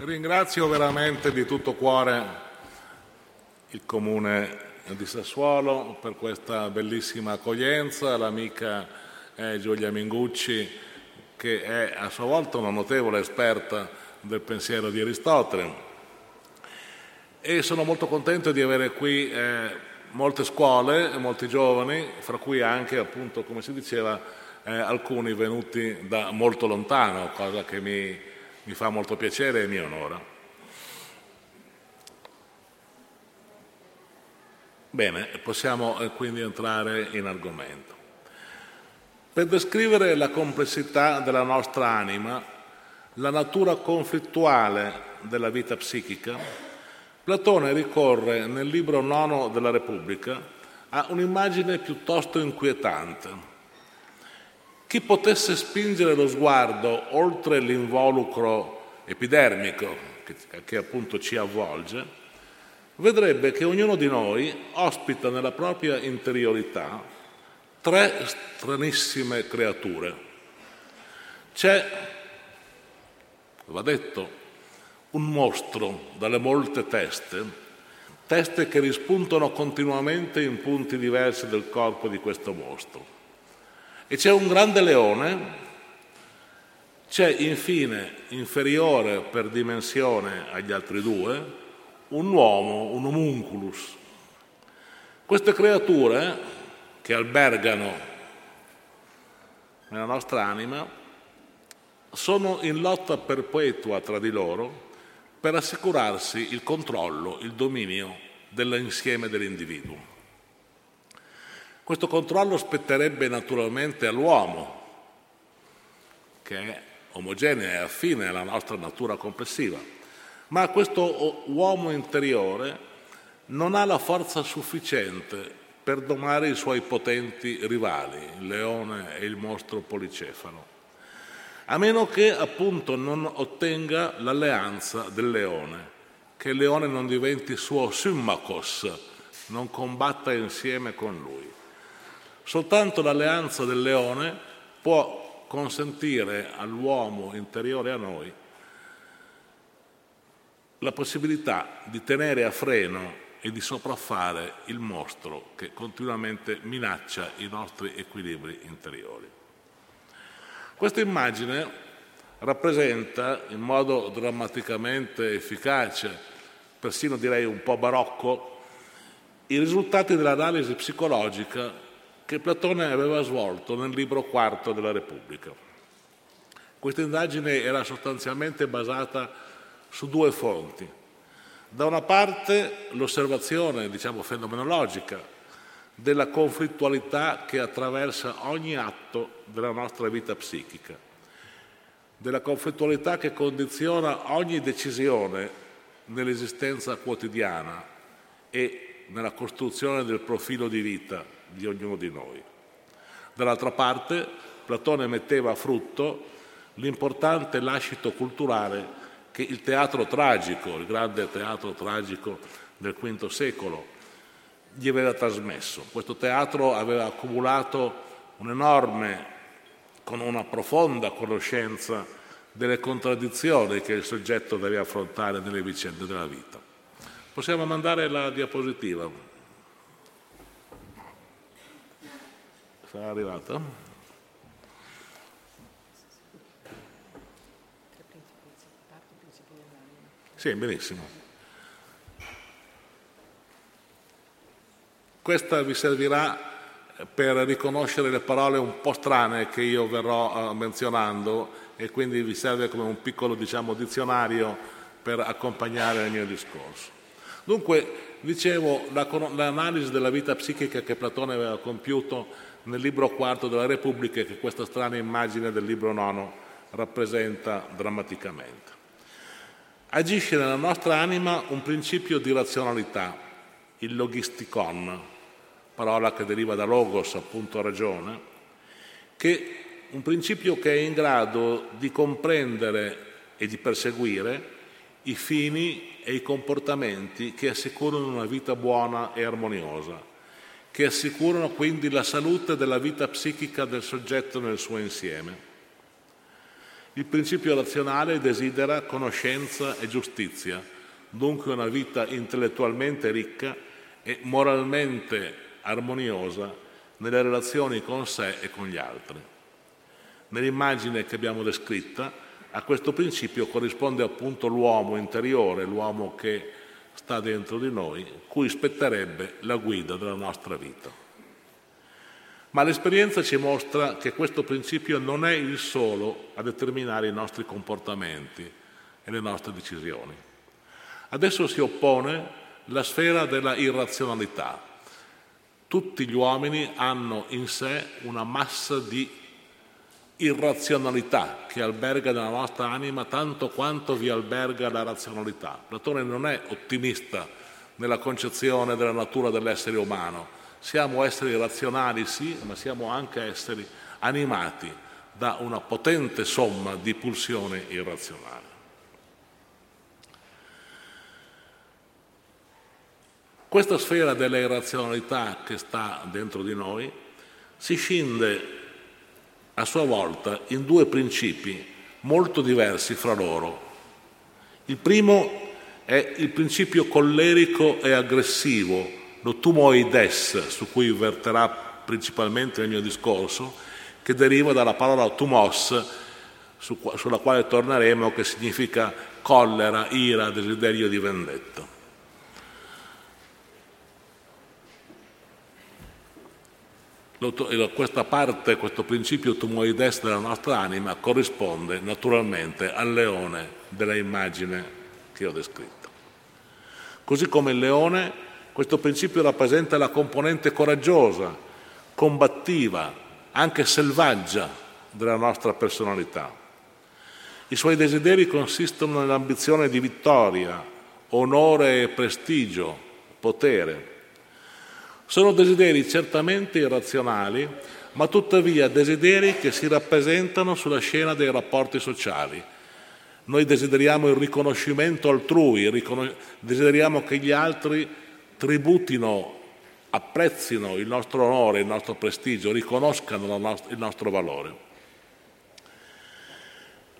Ringrazio veramente di tutto cuore il Comune di Sassuolo per questa bellissima accoglienza, l'amica eh, Giulia Mingucci che è a sua volta una notevole esperta del pensiero di Aristotele. E sono molto contento di avere qui eh, molte scuole, molti giovani, fra cui anche appunto come si diceva eh, alcuni venuti da molto lontano, cosa che mi mi fa molto piacere e mi onora. Bene, possiamo eh, quindi entrare in argomento. Per descrivere la complessità della nostra anima, la natura conflittuale della vita psichica, Platone ricorre nel libro nono della Repubblica a un'immagine piuttosto inquietante chi potesse spingere lo sguardo oltre l'involucro epidermico che, che appunto ci avvolge, vedrebbe che ognuno di noi ospita nella propria interiorità tre stranissime creature. C'è, va detto, un mostro dalle molte teste, teste che rispuntano continuamente in punti diversi del corpo di questo mostro. E c'è un grande leone, c'è infine, inferiore per dimensione agli altri due, un uomo, un homunculus. Queste creature che albergano nella nostra anima sono in lotta perpetua tra di loro per assicurarsi il controllo, il dominio dell'insieme dell'individuo. Questo controllo spetterebbe naturalmente all'uomo, che è omogeneo e affine alla nostra natura complessiva, ma questo uomo interiore non ha la forza sufficiente per domare i suoi potenti rivali, il leone e il mostro policefalo, a meno che appunto non ottenga l'alleanza del leone, che il leone non diventi suo symmachos, non combatta insieme con lui. Soltanto l'alleanza del leone può consentire all'uomo interiore a noi la possibilità di tenere a freno e di sopraffare il mostro che continuamente minaccia i nostri equilibri interiori. Questa immagine rappresenta in modo drammaticamente efficace, persino direi un po' barocco, i risultati dell'analisi psicologica che Platone aveva svolto nel libro quarto della Repubblica. Questa indagine era sostanzialmente basata su due fonti. Da una parte l'osservazione, diciamo, fenomenologica della conflittualità che attraversa ogni atto della nostra vita psichica, della conflittualità che condiziona ogni decisione nell'esistenza quotidiana e nella costruzione del profilo di vita di ognuno di noi. Dall'altra parte Platone metteva a frutto l'importante lascito culturale che il teatro tragico, il grande teatro tragico del V secolo, gli aveva trasmesso. Questo teatro aveva accumulato un'enorme, con una profonda conoscenza delle contraddizioni che il soggetto deve affrontare nelle vicende della vita. Possiamo mandare la diapositiva. Sarà arrivata? Sì, benissimo. Questa vi servirà per riconoscere le parole un po' strane che io verrò eh, menzionando e quindi vi serve come un piccolo diciamo, dizionario per accompagnare il mio discorso. Dunque, dicevo, l'analisi della vita psichica che Platone aveva compiuto nel libro quarto della Repubblica che questa strana immagine del libro nono rappresenta drammaticamente. Agisce nella nostra anima un principio di razionalità, il logisticon, parola che deriva da logos, appunto ragione, che un principio che è in grado di comprendere e di perseguire i fini e i comportamenti che assicurano una vita buona e armoniosa che assicurano quindi la salute della vita psichica del soggetto nel suo insieme. Il principio razionale desidera conoscenza e giustizia, dunque una vita intellettualmente ricca e moralmente armoniosa nelle relazioni con sé e con gli altri. Nell'immagine che abbiamo descritta, a questo principio corrisponde appunto l'uomo interiore, l'uomo che sta dentro di noi, cui spetterebbe la guida della nostra vita. Ma l'esperienza ci mostra che questo principio non è il solo a determinare i nostri comportamenti e le nostre decisioni. Adesso si oppone la sfera della irrazionalità. Tutti gli uomini hanno in sé una massa di irrazionalità che alberga nella nostra anima tanto quanto vi alberga la razionalità. Platone non è ottimista nella concezione della natura dell'essere umano, siamo esseri razionali, sì, ma siamo anche esseri animati da una potente somma di pulsioni irrazionali. Questa sfera della irrazionalità che sta dentro di noi si scinde a sua volta in due principi molto diversi fra loro. Il primo è il principio collerico e aggressivo lo tumoides, su cui verterà principalmente il mio discorso, che deriva dalla parola tumos, su, sulla quale torneremo, che significa collera, ira, desiderio di vendetta. Questa parte, questo principio tumoides della nostra anima corrisponde naturalmente al leone della immagine che ho descritto. Così come il leone questo principio rappresenta la componente coraggiosa, combattiva, anche selvaggia della nostra personalità. I suoi desideri consistono nell'ambizione di vittoria, onore e prestigio, potere. Sono desideri certamente irrazionali, ma tuttavia desideri che si rappresentano sulla scena dei rapporti sociali. Noi desideriamo il riconoscimento altrui, desideriamo che gli altri tributino, apprezzino il nostro onore, il nostro prestigio, riconoscano il nostro valore.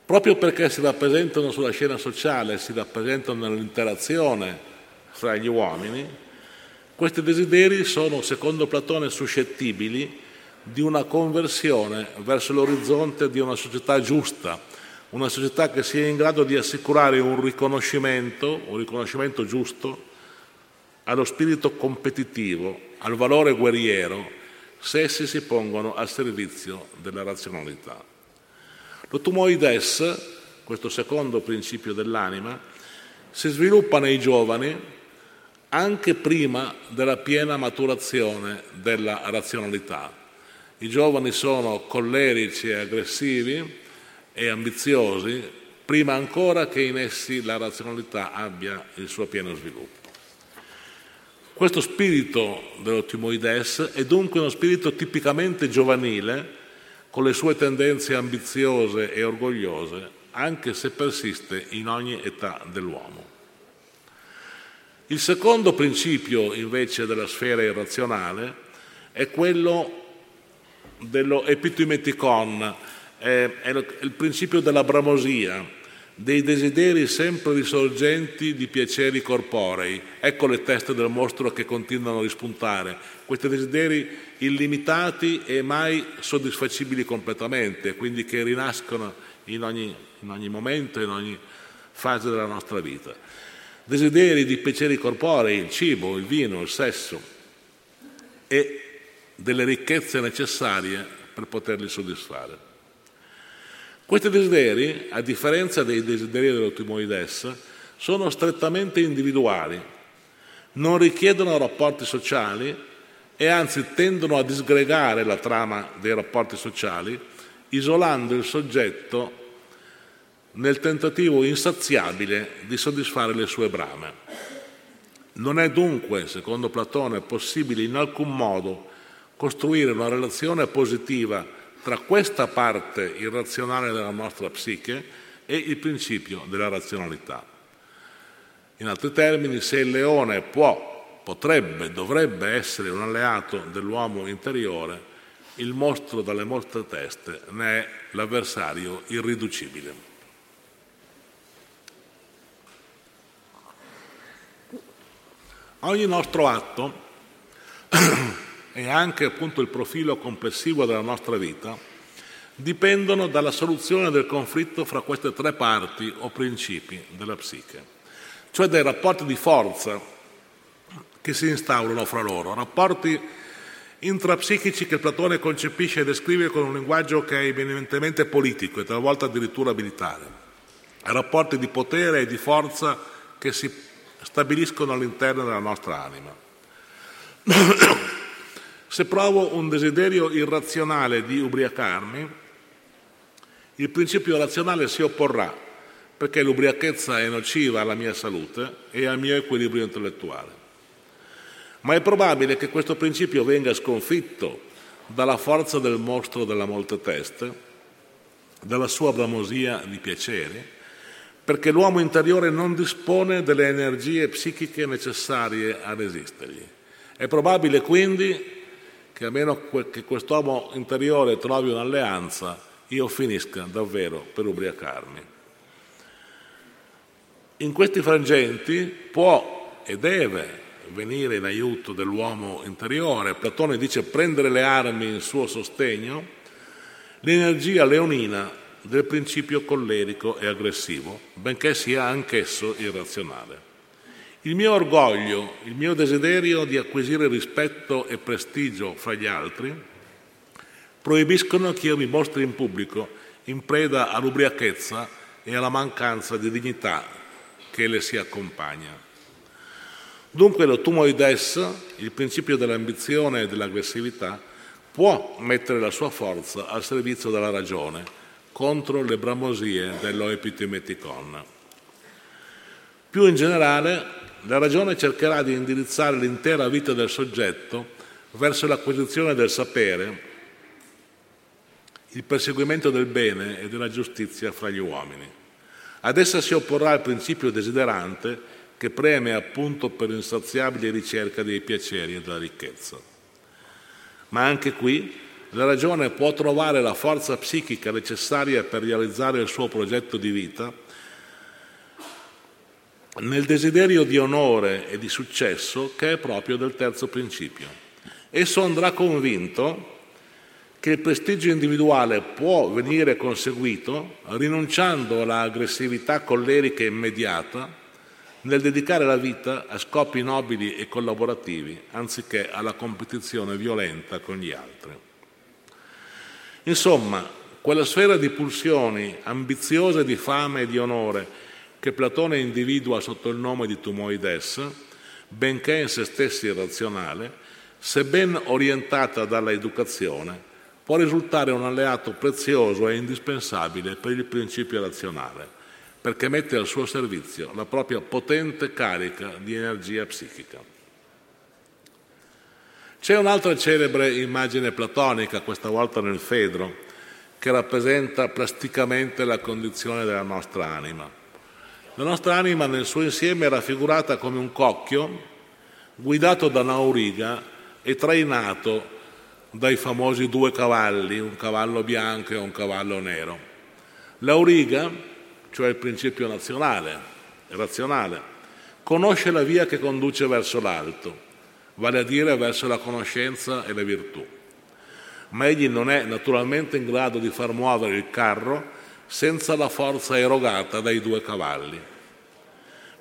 Proprio perché si rappresentano sulla scena sociale, si rappresentano nell'interazione fra gli uomini, questi desideri sono, secondo Platone, suscettibili di una conversione verso l'orizzonte di una società giusta, una società che sia in grado di assicurare un riconoscimento, un riconoscimento giusto allo spirito competitivo, al valore guerriero, se essi si pongono al servizio della razionalità. L'otumoides, questo secondo principio dell'anima, si sviluppa nei giovani anche prima della piena maturazione della razionalità. I giovani sono collerici e aggressivi e ambiziosi prima ancora che in essi la razionalità abbia il suo pieno sviluppo. Questo spirito dell'ottimoides è dunque uno spirito tipicamente giovanile, con le sue tendenze ambiziose e orgogliose, anche se persiste in ogni età dell'uomo. Il secondo principio invece della sfera irrazionale è quello dello epitimeticon, è il principio della bramosia, dei desideri sempre risorgenti di piaceri corporei. Ecco le teste del mostro che continuano a rispuntare, questi desideri illimitati e mai soddisfacibili completamente, quindi che rinascono in ogni, in ogni momento, in ogni fase della nostra vita. Desideri di piaceri corporei, il cibo, il vino, il sesso e delle ricchezze necessarie per poterli soddisfare. Questi desideri, a differenza dei desideri dell'otimoides, sono strettamente individuali, non richiedono rapporti sociali e anzi tendono a disgregare la trama dei rapporti sociali, isolando il soggetto nel tentativo insaziabile di soddisfare le sue brame. Non è dunque, secondo Platone, possibile in alcun modo costruire una relazione positiva tra questa parte irrazionale della nostra psiche e il principio della razionalità. In altri termini, se il leone può, potrebbe, dovrebbe essere un alleato dell'uomo interiore, il mostro dalle molte teste ne è l'avversario irriducibile. Ogni nostro atto e anche appunto il profilo complessivo della nostra vita dipendono dalla soluzione del conflitto fra queste tre parti o principi della psiche, cioè dai rapporti di forza che si instaurano fra loro, rapporti intrapsichici che Platone concepisce e descrive con un linguaggio che è evidentemente politico e talvolta addirittura militare, rapporti di potere e di forza che si stabiliscono all'interno della nostra anima. Se provo un desiderio irrazionale di ubriacarmi, il principio razionale si opporrà perché l'ubriachezza è nociva alla mia salute e al mio equilibrio intellettuale. Ma è probabile che questo principio venga sconfitto dalla forza del mostro della molte teste, dalla sua bramosia di piaceri, perché l'uomo interiore non dispone delle energie psichiche necessarie a resistergli. È probabile quindi che a meno che quest'uomo interiore trovi un'alleanza, io finisca davvero per ubriacarmi. In questi frangenti può e deve venire in aiuto dell'uomo interiore, Platone dice prendere le armi in suo sostegno, l'energia leonina del principio collerico e aggressivo, benché sia anch'esso irrazionale. Il mio orgoglio, il mio desiderio di acquisire rispetto e prestigio fra gli altri, proibiscono che io mi mostri in pubblico in preda all'ubriachezza e alla mancanza di dignità che le si accompagna. Dunque l'otumoides, il principio dell'ambizione e dell'aggressività, può mettere la sua forza al servizio della ragione contro le bramosie dell'oepitimeticon. Più in generale, la ragione cercherà di indirizzare l'intera vita del soggetto verso l'acquisizione del sapere, il perseguimento del bene e della giustizia fra gli uomini. Ad essa si opporrà il principio desiderante che preme appunto per l'insaziabile ricerca dei piaceri e della ricchezza. Ma anche qui la ragione può trovare la forza psichica necessaria per realizzare il suo progetto di vita nel desiderio di onore e di successo che è proprio del terzo principio. Esso andrà convinto che il prestigio individuale può venire conseguito rinunciando all'aggressività collerica immediata nel dedicare la vita a scopi nobili e collaborativi anziché alla competizione violenta con gli altri. Insomma, quella sfera di pulsioni ambiziose di fame e di onore che Platone individua sotto il nome di tumoides, benché in se stessa irrazionale, se ben orientata dalla educazione, può risultare un alleato prezioso e indispensabile per il principio razionale, perché mette al suo servizio la propria potente carica di energia psichica. C'è un'altra celebre immagine platonica, questa volta nel Fedro, che rappresenta plasticamente la condizione della nostra anima. La nostra anima nel suo insieme è raffigurata come un cocchio guidato da un'auriga e trainato dai famosi due cavalli, un cavallo bianco e un cavallo nero. L'auriga, cioè il principio nazionale, razionale, conosce la via che conduce verso l'alto vale a dire verso la conoscenza e la virtù. Ma egli non è naturalmente in grado di far muovere il carro senza la forza erogata dai due cavalli.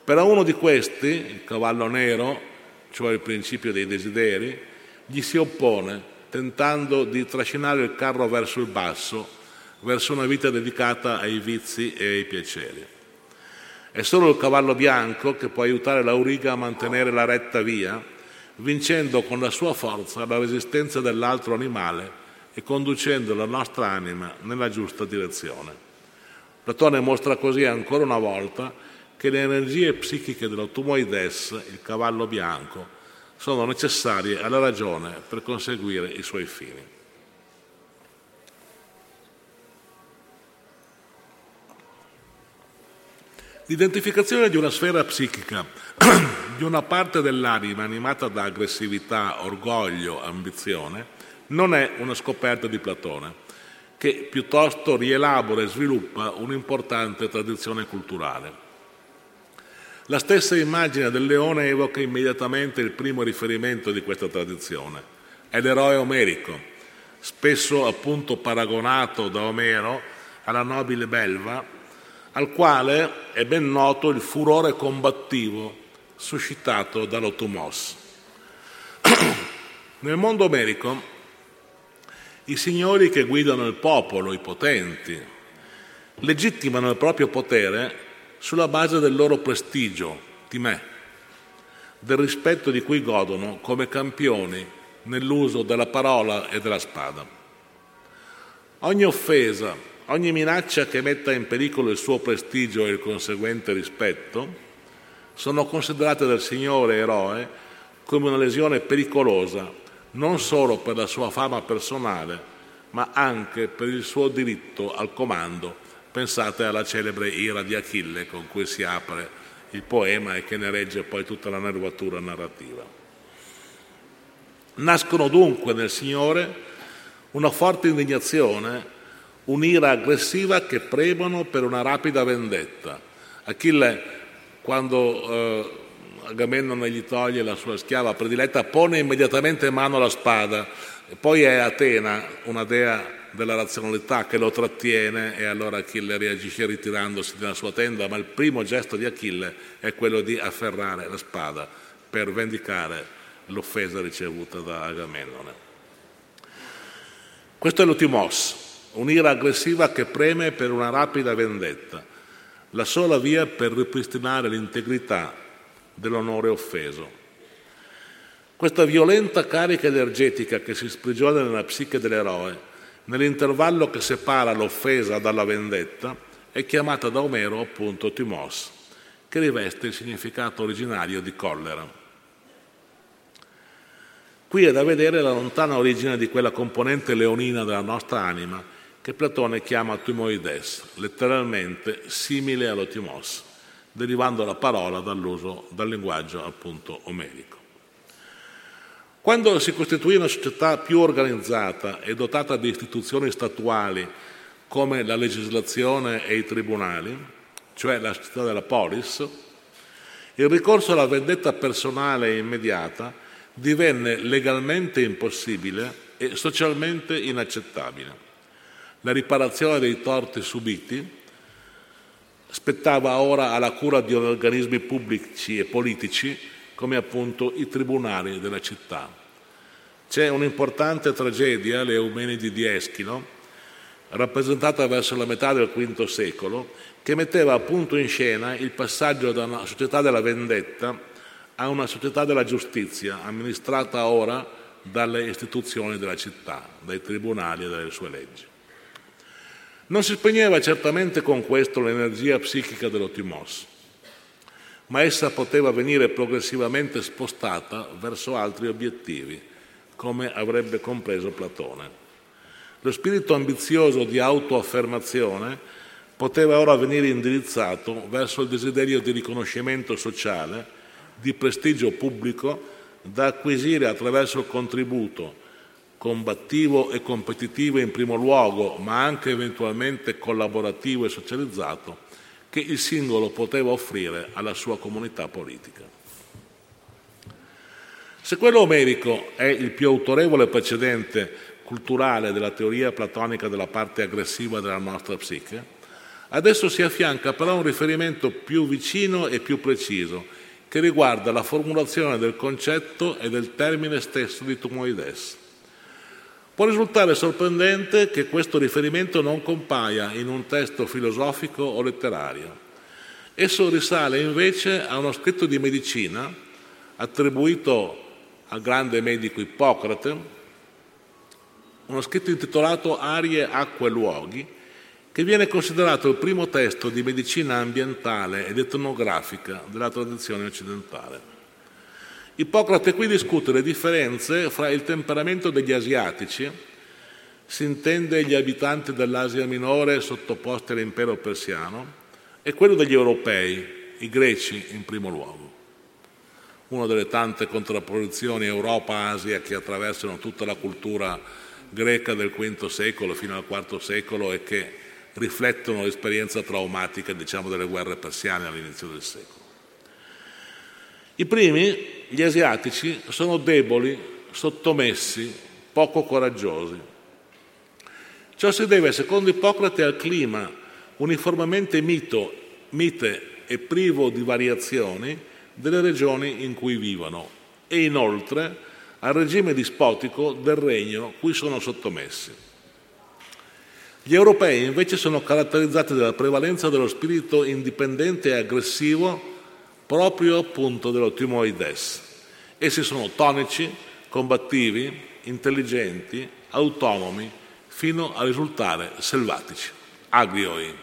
Per uno di questi, il cavallo nero, cioè il principio dei desideri, gli si oppone tentando di trascinare il carro verso il basso, verso una vita dedicata ai vizi e ai piaceri. È solo il cavallo bianco che può aiutare l'auriga a mantenere la retta via vincendo con la sua forza la resistenza dell'altro animale e conducendo la nostra anima nella giusta direzione. Platone mostra così ancora una volta che le energie psichiche dell'automoides, il cavallo bianco, sono necessarie alla ragione per conseguire i suoi fini. L'identificazione di una sfera psichica di una parte dell'anima animata da aggressività, orgoglio, ambizione, non è una scoperta di Platone, che piuttosto rielabora e sviluppa un'importante tradizione culturale. La stessa immagine del leone evoca immediatamente il primo riferimento di questa tradizione. È l'eroe omerico, spesso appunto paragonato da Omero alla nobile belva, al quale è ben noto il furore combattivo suscitato dall'Otomos. Nel mondo omerico i signori che guidano il popolo, i potenti, legittimano il proprio potere sulla base del loro prestigio, di me, del rispetto di cui godono come campioni nell'uso della parola e della spada. Ogni offesa, ogni minaccia che metta in pericolo il suo prestigio e il conseguente rispetto sono considerate dal Signore eroe come una lesione pericolosa non solo per la sua fama personale, ma anche per il suo diritto al comando. Pensate alla celebre ira di Achille con cui si apre il poema e che ne regge poi tutta la nervatura narrativa. Nascono dunque nel Signore una forte indignazione, un'ira aggressiva che premono per una rapida vendetta. Achille, quando eh, Agamennone gli toglie la sua schiava prediletta, pone immediatamente mano la spada. Poi è Atena, una dea della razionalità, che lo trattiene e allora Achille reagisce ritirandosi dalla sua tenda, ma il primo gesto di Achille è quello di afferrare la spada per vendicare l'offesa ricevuta da Agamennone. Questo è l'Otimos, un'ira aggressiva che preme per una rapida vendetta, la sola via per ripristinare l'integrità dell'onore offeso. Questa violenta carica energetica che si sprigiona nella psiche dell'eroe, nell'intervallo che separa l'offesa dalla vendetta, è chiamata da Omero appunto timos, che riveste il significato originario di collera. Qui è da vedere la lontana origine di quella componente leonina della nostra anima che Platone chiama timoides, letteralmente simile all'otimos derivando la parola dall'uso, dal linguaggio appunto omerico. Quando si costituì una società più organizzata e dotata di istituzioni statuali come la legislazione e i tribunali, cioè la società della polis, il ricorso alla vendetta personale e immediata divenne legalmente impossibile e socialmente inaccettabile. La riparazione dei torti subiti spettava ora alla cura di organismi pubblici e politici come appunto i tribunali della città. C'è un'importante tragedia, le Eumenidi di Eschilo, rappresentata verso la metà del V secolo, che metteva appunto in scena il passaggio da una società della vendetta a una società della giustizia, amministrata ora dalle istituzioni della città, dai tribunali e dalle sue leggi. Non si spegneva certamente con questo l'energia psichica dell'Otimos, ma essa poteva venire progressivamente spostata verso altri obiettivi, come avrebbe compreso Platone. Lo spirito ambizioso di autoaffermazione poteva ora venire indirizzato verso il desiderio di riconoscimento sociale, di prestigio pubblico da acquisire attraverso il contributo combattivo e competitivo in primo luogo, ma anche eventualmente collaborativo e socializzato, che il singolo poteva offrire alla sua comunità politica. Se quello omerico è il più autorevole precedente culturale della teoria platonica della parte aggressiva della nostra psiche, adesso si affianca però un riferimento più vicino e più preciso, che riguarda la formulazione del concetto e del termine stesso di tumoides Può risultare sorprendente che questo riferimento non compaia in un testo filosofico o letterario. Esso risale invece a uno scritto di medicina attribuito al grande medico Ippocrate, uno scritto intitolato Arie, acque e luoghi, che viene considerato il primo testo di medicina ambientale ed etnografica della tradizione occidentale. Ippocrate qui discute le differenze fra il temperamento degli asiatici, si intende gli abitanti dell'Asia minore sottoposti all'impero persiano, e quello degli europei, i greci in primo luogo. una delle tante contrapposizioni Europa-Asia che attraversano tutta la cultura greca del V secolo fino al IV secolo e che riflettono l'esperienza traumatica diciamo, delle guerre persiane all'inizio del secolo. I primi, gli asiatici, sono deboli, sottomessi, poco coraggiosi. Ciò si deve, secondo Ippocrate, al clima uniformemente mito, mite e privo di variazioni delle regioni in cui vivono e inoltre al regime dispotico del regno cui sono sottomessi. Gli europei invece sono caratterizzati dalla prevalenza dello spirito indipendente e aggressivo proprio appunto dello timoides. Essi sono tonici, combattivi, intelligenti, autonomi, fino a risultare selvatici, agrioi.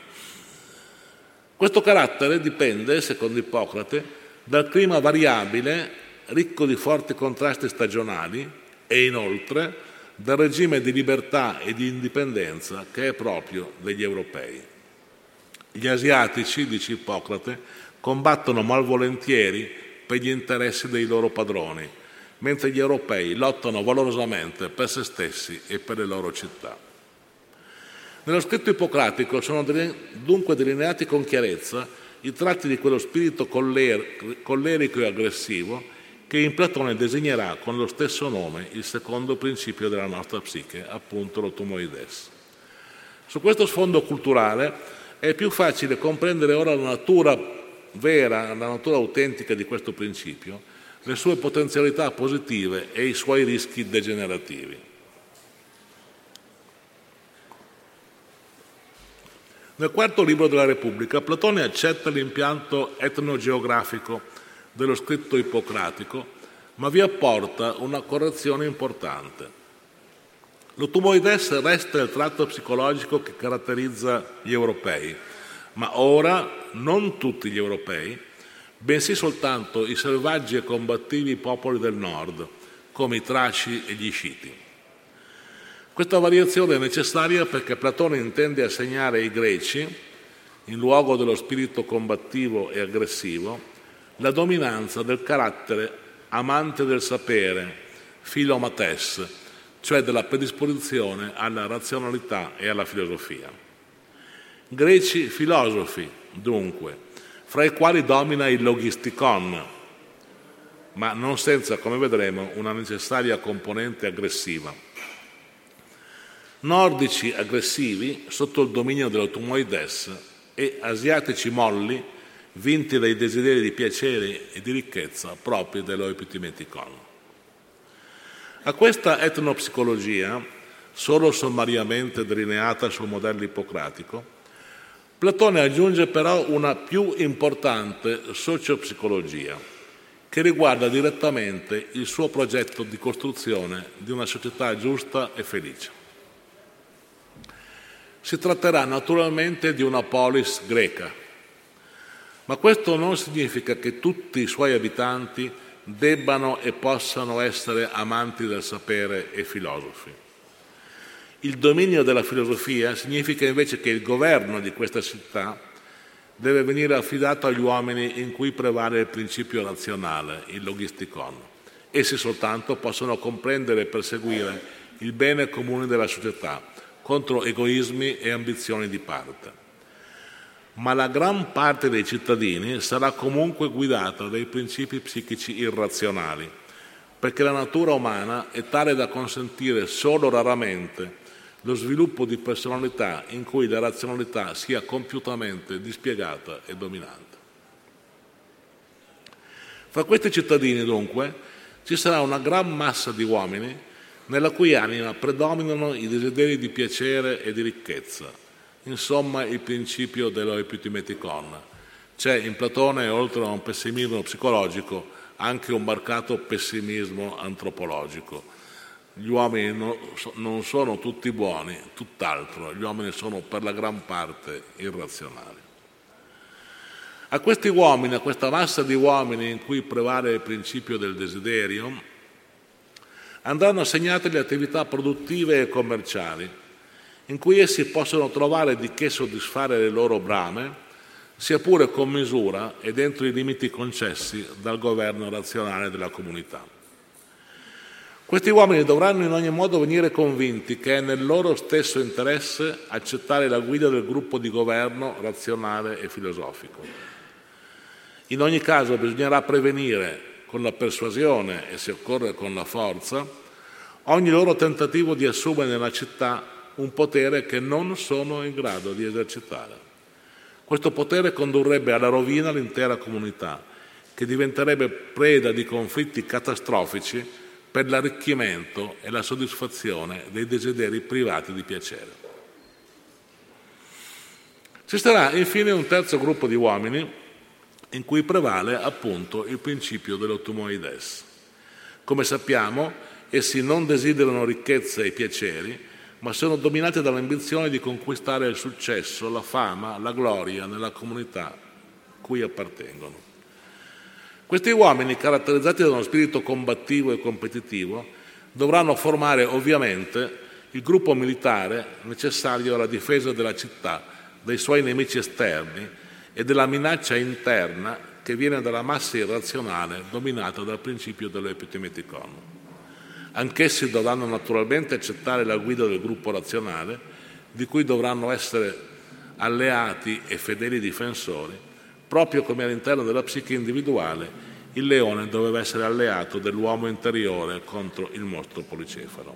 Questo carattere dipende, secondo Ippocrate, dal clima variabile, ricco di forti contrasti stagionali e inoltre dal regime di libertà e di indipendenza che è proprio degli europei. Gli asiatici, dice Ippocrate, combattono malvolentieri per gli interessi dei loro padroni, mentre gli europei lottano valorosamente per se stessi e per le loro città. Nello scritto ippocratico sono dunque delineati con chiarezza i tratti di quello spirito coller- collerico e aggressivo che in Platone designerà con lo stesso nome il secondo principio della nostra psiche, appunto l'otomoides. Su questo sfondo culturale è più facile comprendere ora la natura vera, la natura autentica di questo principio, le sue potenzialità positive e i suoi rischi degenerativi. Nel quarto libro della Repubblica Platone accetta l'impianto etnogeografico dello scritto ippocratico, ma vi apporta una correzione importante. L'otumoides resta il tratto psicologico che caratterizza gli europei, ma ora non tutti gli europei, bensì soltanto i selvaggi e combattivi popoli del nord, come i Traci e gli Sciti. Questa variazione è necessaria perché Platone intende assegnare ai greci, in luogo dello spirito combattivo e aggressivo, la dominanza del carattere amante del sapere, filomates, cioè della predisposizione alla razionalità e alla filosofia. Greci filosofi, dunque, fra i quali domina il logisticon, ma non senza, come vedremo, una necessaria componente aggressiva nordici aggressivi sotto il dominio dell'automoides e asiatici molli vinti dai desideri di piacere e di ricchezza propri dell'oepitimeticon. A questa etnopsicologia, solo sommariamente delineata sul modello ippocratico, Platone aggiunge però una più importante sociopsicologia che riguarda direttamente il suo progetto di costruzione di una società giusta e felice. Si tratterà naturalmente di una polis greca, ma questo non significa che tutti i suoi abitanti debbano e possano essere amanti del sapere e filosofi. Il dominio della filosofia significa invece che il governo di questa città deve venire affidato agli uomini in cui prevale il principio razionale, il logisticon. Essi soltanto possono comprendere e perseguire il bene comune della società contro egoismi e ambizioni di parte. Ma la gran parte dei cittadini sarà comunque guidata dai principi psichici irrazionali, perché la natura umana è tale da consentire solo raramente lo sviluppo di personalità in cui la razionalità sia compiutamente dispiegata e dominante. Fra questi cittadini, dunque, ci sarà una gran massa di uomini nella cui anima predominano i desideri di piacere e di ricchezza, insomma il principio dell'oepitimeticon. C'è in Platone, oltre a un pessimismo psicologico, anche un marcato pessimismo antropologico. Gli uomini non sono tutti buoni, tutt'altro, gli uomini sono per la gran parte irrazionali. A questi uomini, a questa massa di uomini in cui prevale il principio del desiderio, andranno assegnate le attività produttive e commerciali, in cui essi possono trovare di che soddisfare le loro brame, sia pure con misura e dentro i limiti concessi dal governo razionale della comunità. Questi uomini dovranno in ogni modo venire convinti che è nel loro stesso interesse accettare la guida del gruppo di governo razionale e filosofico. In ogni caso bisognerà prevenire con la persuasione e se occorre con la forza ogni loro tentativo di assumere nella città un potere che non sono in grado di esercitare. Questo potere condurrebbe alla rovina l'intera comunità, che diventerebbe preda di conflitti catastrofici per l'arricchimento e la soddisfazione dei desideri privati di piacere. Ci sarà infine un terzo gruppo di uomini in cui prevale appunto il principio dell'ottumoides. Come sappiamo, essi non desiderano ricchezze e piaceri, ma sono dominati dall'ambizione di conquistare il successo, la fama, la gloria nella comunità cui appartengono. Questi uomini, caratterizzati da uno spirito combattivo e competitivo, dovranno formare ovviamente il gruppo militare necessario alla difesa della città dai suoi nemici esterni e della minaccia interna che viene dalla massa irrazionale dominata dal principio dell'epitimeticon. Anch'essi dovranno naturalmente accettare la guida del gruppo razionale, di cui dovranno essere alleati e fedeli difensori, proprio come all'interno della psiche individuale il leone doveva essere alleato dell'uomo interiore contro il mostro policefalo.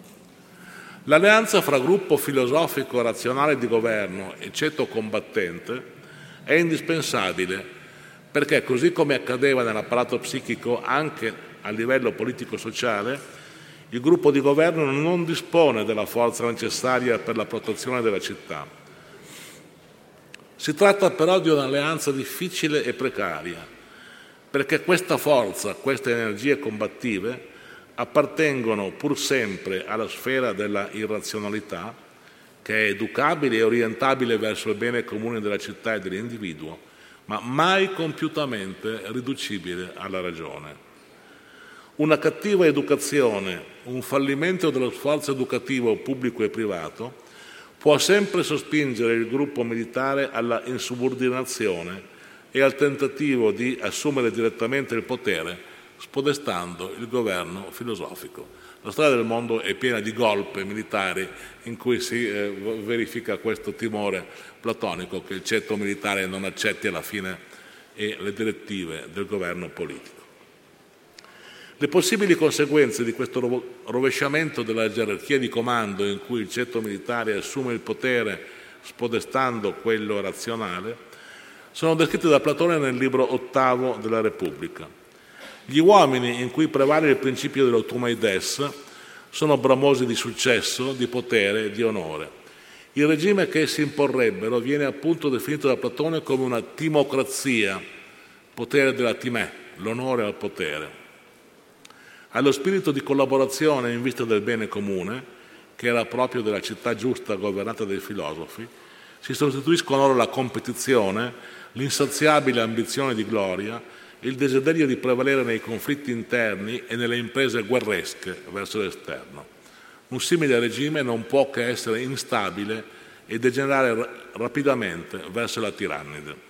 L'alleanza fra gruppo filosofico razionale di governo e ceto combattente è indispensabile perché, così come accadeva nell'apparato psichico anche a livello politico-sociale, il gruppo di governo non dispone della forza necessaria per la protezione della città. Si tratta però di un'alleanza difficile e precaria, perché questa forza, queste energie combattive appartengono pur sempre alla sfera della irrazionalità, che è educabile e orientabile verso il bene comune della città e dell'individuo, ma mai compiutamente riducibile alla ragione. Una cattiva educazione, un fallimento dello sforzo educativo pubblico e privato può sempre sospingere il gruppo militare alla insubordinazione e al tentativo di assumere direttamente il potere, spodestando il governo filosofico. La storia del mondo è piena di golpe militari in cui si eh, verifica questo timore platonico che il ceto militare non accetti alla fine le direttive del governo politico. Le possibili conseguenze di questo rovesciamento della gerarchia di comando in cui il ceto militare assume il potere spodestando quello razionale sono descritte da Platone nel libro ottavo della Repubblica. Gli uomini in cui prevale il principio dell'automaides sono bramosi di successo, di potere di onore. Il regime che essi imporrebbero viene appunto definito da Platone come una timocrazia, potere della timè, l'onore al potere allo spirito di collaborazione in vista del bene comune, che era proprio della città giusta governata dai filosofi, si sostituiscono ora la competizione, l'insaziabile ambizione di gloria, il desiderio di prevalere nei conflitti interni e nelle imprese guerresche verso l'esterno. Un simile regime non può che essere instabile e degenerare rapidamente verso la tirannide.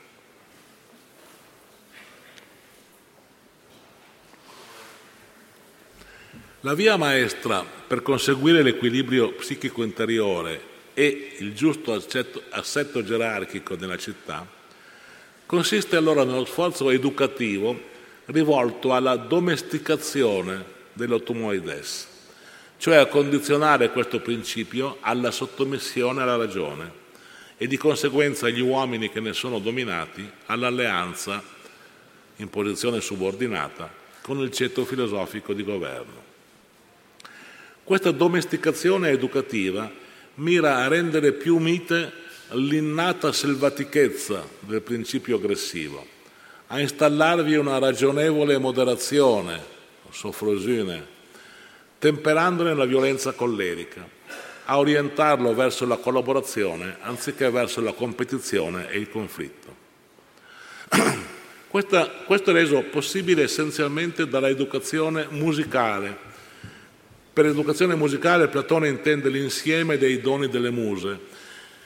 La via maestra per conseguire l'equilibrio psichico interiore e il giusto assetto, assetto gerarchico della città consiste allora nello sforzo educativo rivolto alla domesticazione dell'automoides, cioè a condizionare questo principio alla sottomissione alla ragione e di conseguenza gli uomini che ne sono dominati all'alleanza in posizione subordinata con il ceto filosofico di governo. Questa domesticazione educativa mira a rendere più mite l'innata selvatichezza del principio aggressivo, a installarvi una ragionevole moderazione, soffrosine, temperandone la violenza collerica, a orientarlo verso la collaborazione anziché verso la competizione e il conflitto. Questa, questo è reso possibile essenzialmente dalla educazione musicale per educazione musicale Platone intende l'insieme dei doni delle muse,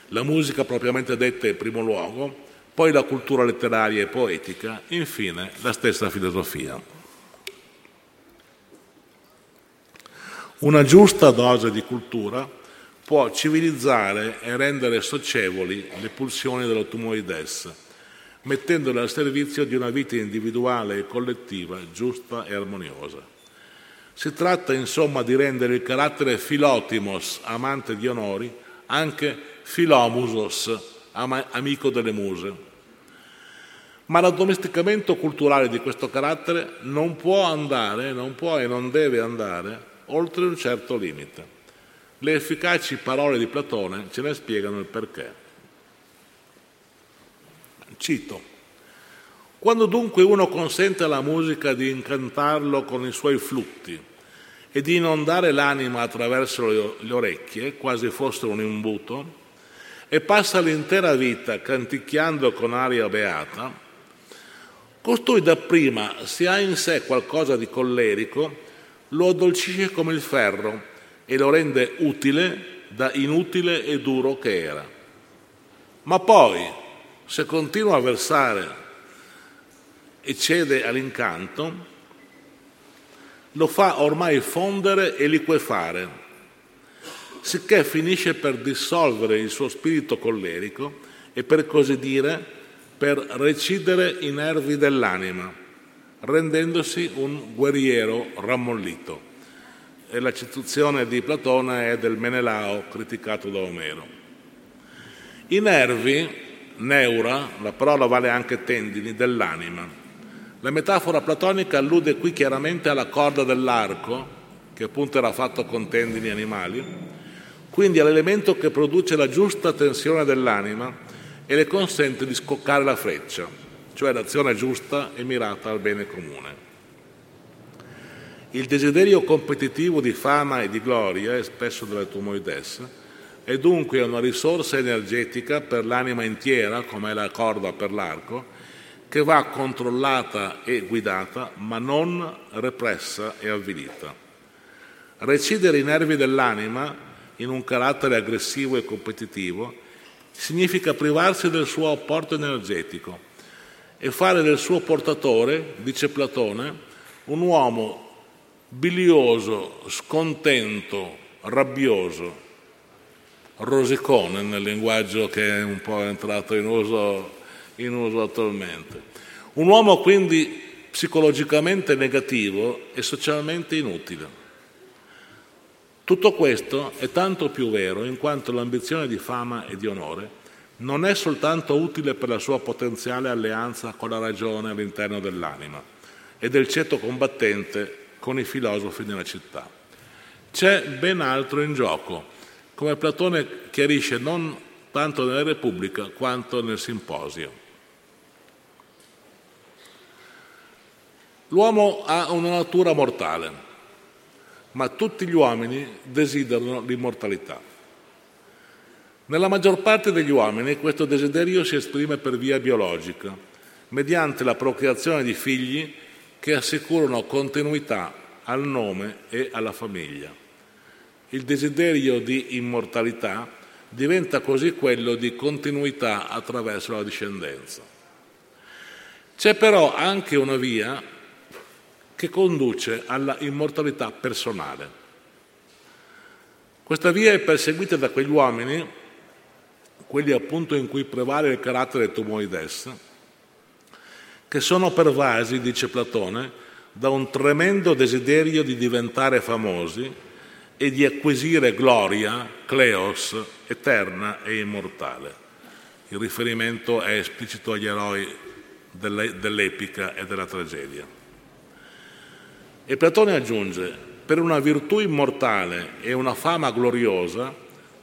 la musica propriamente detta in primo luogo, poi la cultura letteraria e poetica, infine la stessa filosofia. Una giusta dose di cultura può civilizzare e rendere socievoli le pulsioni dell'automoides, mettendole al servizio di una vita individuale e collettiva giusta e armoniosa. Si tratta insomma di rendere il carattere filotimos, amante di onori, anche filomusos, amico delle muse. Ma l'addomesticamento culturale di questo carattere non può andare, non può e non deve andare oltre un certo limite. Le efficaci parole di Platone ce ne spiegano il perché. Cito. Quando dunque uno consente alla musica di incantarlo con i suoi flutti e di inondare l'anima attraverso le orecchie, quasi fosse un imbuto, e passa l'intera vita canticchiando con aria beata, costui dapprima, se ha in sé qualcosa di collerico, lo addolcisce come il ferro e lo rende utile da inutile e duro che era. Ma poi, se continua a versare e cede all'incanto, lo fa ormai fondere e liquefare, sicché finisce per dissolvere il suo spirito collerico e per così dire per recidere i nervi dell'anima rendendosi un guerriero rammollito. E la citazione di Platone è del Menelao criticato da Omero. I nervi, neura, la parola vale anche tendini, dell'anima. La metafora platonica allude qui chiaramente alla corda dell'arco, che appunto era fatto con tendini animali, quindi all'elemento che produce la giusta tensione dell'anima e le consente di scoccare la freccia cioè l'azione giusta e mirata al bene comune. Il desiderio competitivo di fama e di gloria, e spesso della tumoides, è dunque una risorsa energetica per l'anima intera, come è la corda per l'arco, che va controllata e guidata, ma non repressa e avvilita. Recidere i nervi dell'anima in un carattere aggressivo e competitivo significa privarsi del suo apporto energetico, e fare del suo portatore, dice Platone, un uomo bilioso, scontento, rabbioso, rosicone nel linguaggio che è un po' entrato in uso, in uso attualmente. Un uomo quindi psicologicamente negativo e socialmente inutile. Tutto questo è tanto più vero in quanto l'ambizione di fama e di onore non è soltanto utile per la sua potenziale alleanza con la ragione all'interno dell'anima e del ceto combattente con i filosofi della città. C'è ben altro in gioco, come Platone chiarisce non tanto nella Repubblica quanto nel Simposio. L'uomo ha una natura mortale, ma tutti gli uomini desiderano l'immortalità. Nella maggior parte degli uomini questo desiderio si esprime per via biologica, mediante la procreazione di figli che assicurano continuità al nome e alla famiglia. Il desiderio di immortalità diventa così quello di continuità attraverso la discendenza. C'è però anche una via che conduce alla immortalità personale. Questa via è perseguita da quegli uomini quelli appunto in cui prevale il carattere tumoides, che sono pervasi, dice Platone, da un tremendo desiderio di diventare famosi e di acquisire gloria, cleos, eterna e immortale. Il riferimento è esplicito agli eroi dell'epica e della tragedia. E Platone aggiunge, per una virtù immortale e una fama gloriosa,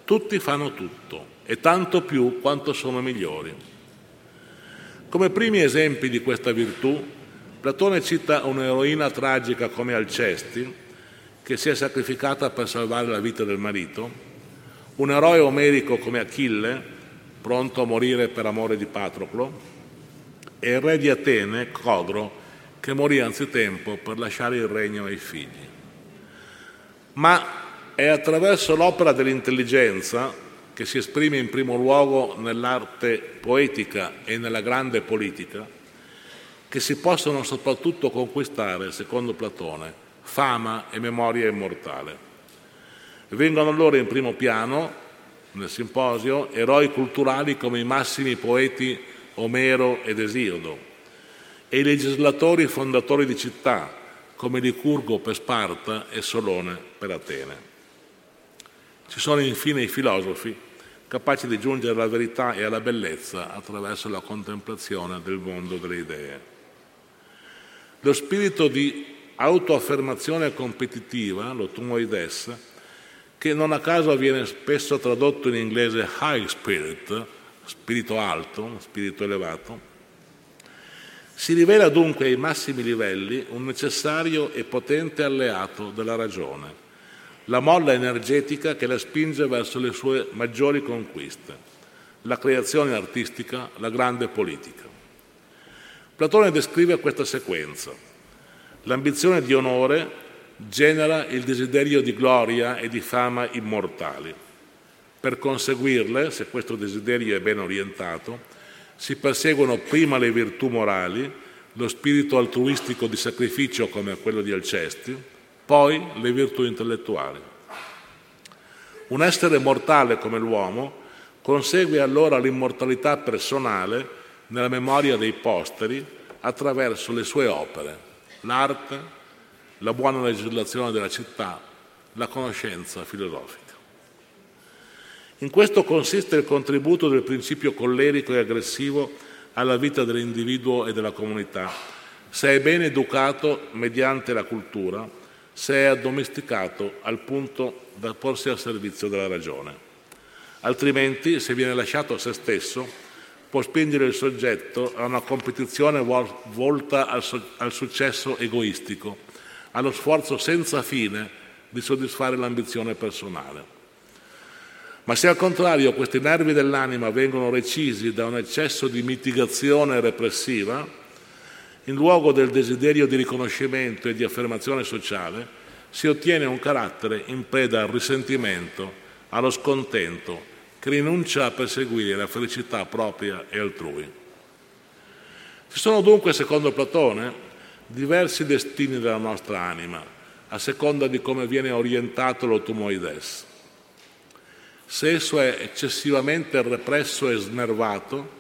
tutti fanno tutto e tanto più quanto sono migliori. Come primi esempi di questa virtù, Platone cita un'eroina tragica come Alcesti, che si è sacrificata per salvare la vita del marito, un eroe omerico come Achille, pronto a morire per amore di Patroclo, e il re di Atene, Codro, che morì anzitempo per lasciare il regno ai figli. Ma è attraverso l'opera dell'intelligenza che si esprime in primo luogo nell'arte poetica e nella grande politica, che si possono soprattutto conquistare, secondo Platone, fama e memoria immortale. Vengono allora in primo piano, nel simposio, eroi culturali come i massimi poeti Omero ed Esiodo e i legislatori fondatori di città come Licurgo per Sparta e Solone per Atene. Ci sono infine i filosofi capaci di giungere alla verità e alla bellezza attraverso la contemplazione del mondo delle idee. Lo spirito di autoaffermazione competitiva, lo tumoides, che non a caso viene spesso tradotto in inglese high spirit, spirito alto, spirito elevato, si rivela dunque ai massimi livelli un necessario e potente alleato della ragione la molla energetica che la spinge verso le sue maggiori conquiste, la creazione artistica, la grande politica. Platone descrive questa sequenza. L'ambizione di onore genera il desiderio di gloria e di fama immortali. Per conseguirle, se questo desiderio è ben orientato, si perseguono prima le virtù morali, lo spirito altruistico di sacrificio come quello di Alcesti, poi le virtù intellettuali. Un essere mortale come l'uomo consegue allora l'immortalità personale nella memoria dei posteri attraverso le sue opere, l'arte, la buona legislazione della città, la conoscenza filosofica. In questo consiste il contributo del principio collerico e aggressivo alla vita dell'individuo e della comunità, se è ben educato mediante la cultura se è addomesticato al punto da porsi al servizio della ragione. Altrimenti, se viene lasciato a se stesso, può spingere il soggetto a una competizione volta al, so- al successo egoistico, allo sforzo senza fine di soddisfare l'ambizione personale. Ma se al contrario questi nervi dell'anima vengono recisi da un eccesso di mitigazione repressiva, in luogo del desiderio di riconoscimento e di affermazione sociale, si ottiene un carattere in preda al risentimento, allo scontento, che rinuncia a perseguire la felicità propria e altrui. Ci sono dunque, secondo Platone, diversi destini della nostra anima, a seconda di come viene orientato l'automoides. Se esso è eccessivamente represso e snervato,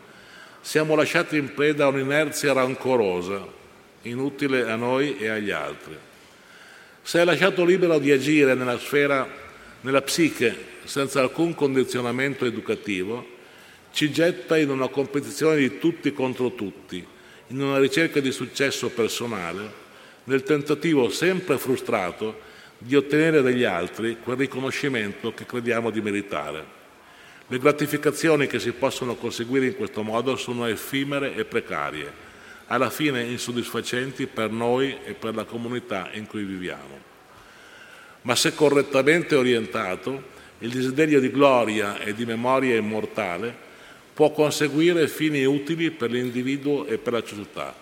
siamo lasciati in preda a un'inerzia rancorosa, inutile a noi e agli altri. Se è lasciato libero di agire nella sfera, nella psiche, senza alcun condizionamento educativo, ci getta in una competizione di tutti contro tutti, in una ricerca di successo personale, nel tentativo sempre frustrato di ottenere dagli altri quel riconoscimento che crediamo di meritare. Le gratificazioni che si possono conseguire in questo modo sono effimere e precarie, alla fine insoddisfacenti per noi e per la comunità in cui viviamo. Ma se correttamente orientato, il desiderio di gloria e di memoria immortale può conseguire fini utili per l'individuo e per la società,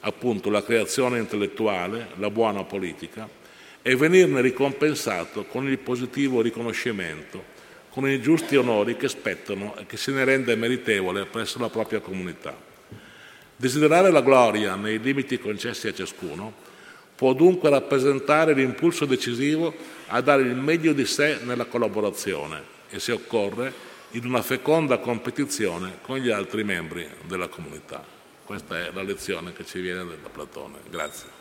appunto la creazione intellettuale, la buona politica, e venirne ricompensato con il positivo riconoscimento con i giusti onori che spettano e che se ne rende meritevole presso la propria comunità. Desiderare la gloria nei limiti concessi a ciascuno può dunque rappresentare l'impulso decisivo a dare il meglio di sé nella collaborazione e, se occorre, in una feconda competizione con gli altri membri della comunità. Questa è la lezione che ci viene da Platone. Grazie.